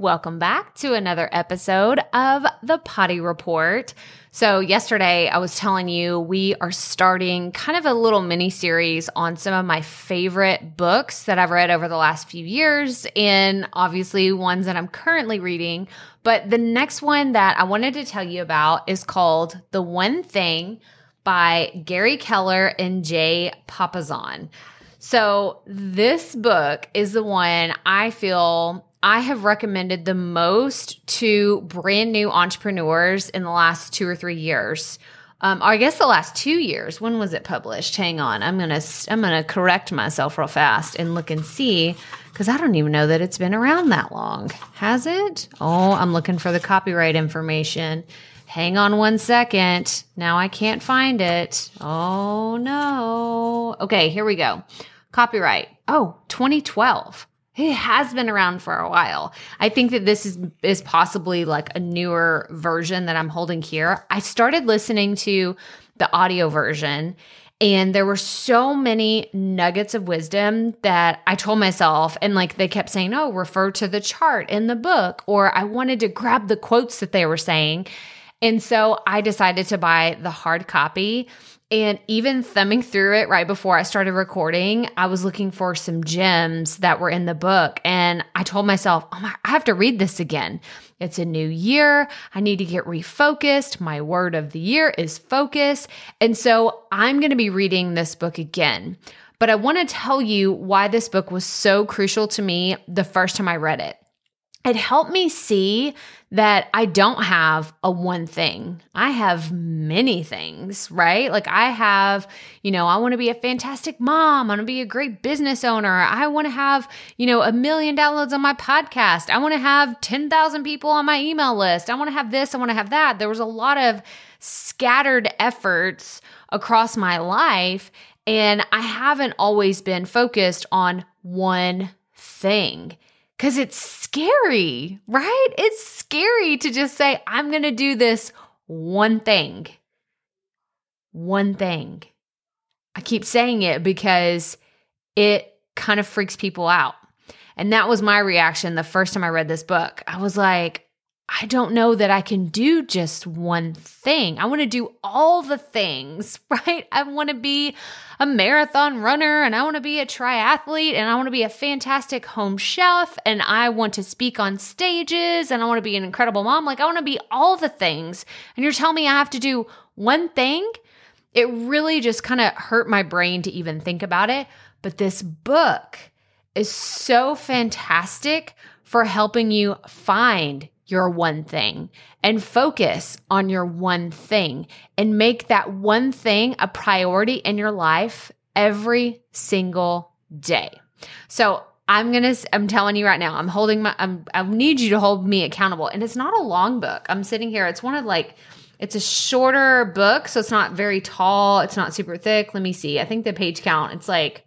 Welcome back to another episode of the Potty Report. So, yesterday I was telling you we are starting kind of a little mini series on some of my favorite books that I've read over the last few years, and obviously ones that I'm currently reading. But the next one that I wanted to tell you about is called The One Thing by Gary Keller and Jay Papasan. So, this book is the one I feel I have recommended the most to brand new entrepreneurs in the last two or three years. Um, I guess the last two years. When was it published? Hang on, I'm gonna I'm gonna correct myself real fast and look and see because I don't even know that it's been around that long. Has it? Oh, I'm looking for the copyright information. Hang on one second. Now I can't find it. Oh no. Okay, here we go. Copyright. Oh, 2012 it has been around for a while. I think that this is is possibly like a newer version that I'm holding here. I started listening to the audio version and there were so many nuggets of wisdom that I told myself and like they kept saying, "Oh, refer to the chart in the book," or I wanted to grab the quotes that they were saying. And so I decided to buy the hard copy and even thumbing through it right before I started recording, I was looking for some gems that were in the book. And I told myself, oh my, I have to read this again. It's a new year. I need to get refocused. My word of the year is focus. And so I'm going to be reading this book again. But I want to tell you why this book was so crucial to me the first time I read it it helped me see that I don't have a one thing. I have many things, right? Like I have, you know, I want to be a fantastic mom. I want to be a great business owner. I want to have, you know, a million downloads on my podcast. I want to have 10,000 people on my email list. I want to have this. I want to have that. There was a lot of scattered efforts across my life. And I haven't always been focused on one thing because it's scary, right? It's scary to just say, I'm going to do this one thing. One thing. I keep saying it because it kind of freaks people out. And that was my reaction the first time I read this book. I was like, I don't know that I can do just one thing. I want to do all the things, right? I want to be a marathon runner and I want to be a triathlete and I want to be a fantastic home chef and I want to speak on stages and I want to be an incredible mom. Like, I want to be all the things. And you're telling me I have to do one thing? It really just kind of hurt my brain to even think about it. But this book is so fantastic for helping you find your one thing and focus on your one thing and make that one thing a priority in your life every single day. So, I'm to I'm telling you right now, I'm holding my I'm I need you to hold me accountable. And it's not a long book. I'm sitting here. It's one of like it's a shorter book, so it's not very tall, it's not super thick. Let me see. I think the page count, it's like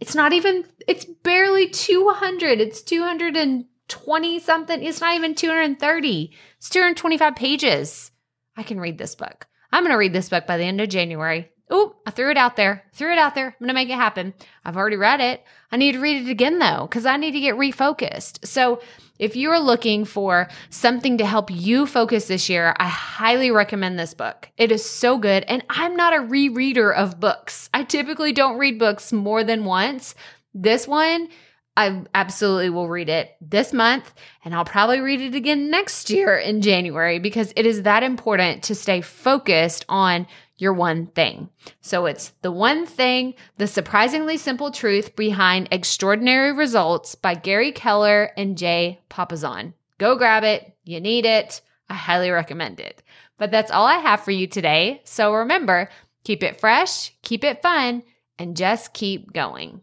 it's not even it's barely 200. It's 200 and 20 something. It's not even 230. It's 225 pages. I can read this book. I'm going to read this book by the end of January. Oh, I threw it out there. Threw it out there. I'm going to make it happen. I've already read it. I need to read it again though, because I need to get refocused. So, if you're looking for something to help you focus this year, I highly recommend this book. It is so good. And I'm not a rereader of books. I typically don't read books more than once. This one, I absolutely will read it this month and I'll probably read it again next year in January because it is that important to stay focused on your one thing. So it's The One Thing, The Surprisingly Simple Truth Behind Extraordinary Results by Gary Keller and Jay Papasan. Go grab it. You need it. I highly recommend it. But that's all I have for you today. So remember, keep it fresh, keep it fun, and just keep going.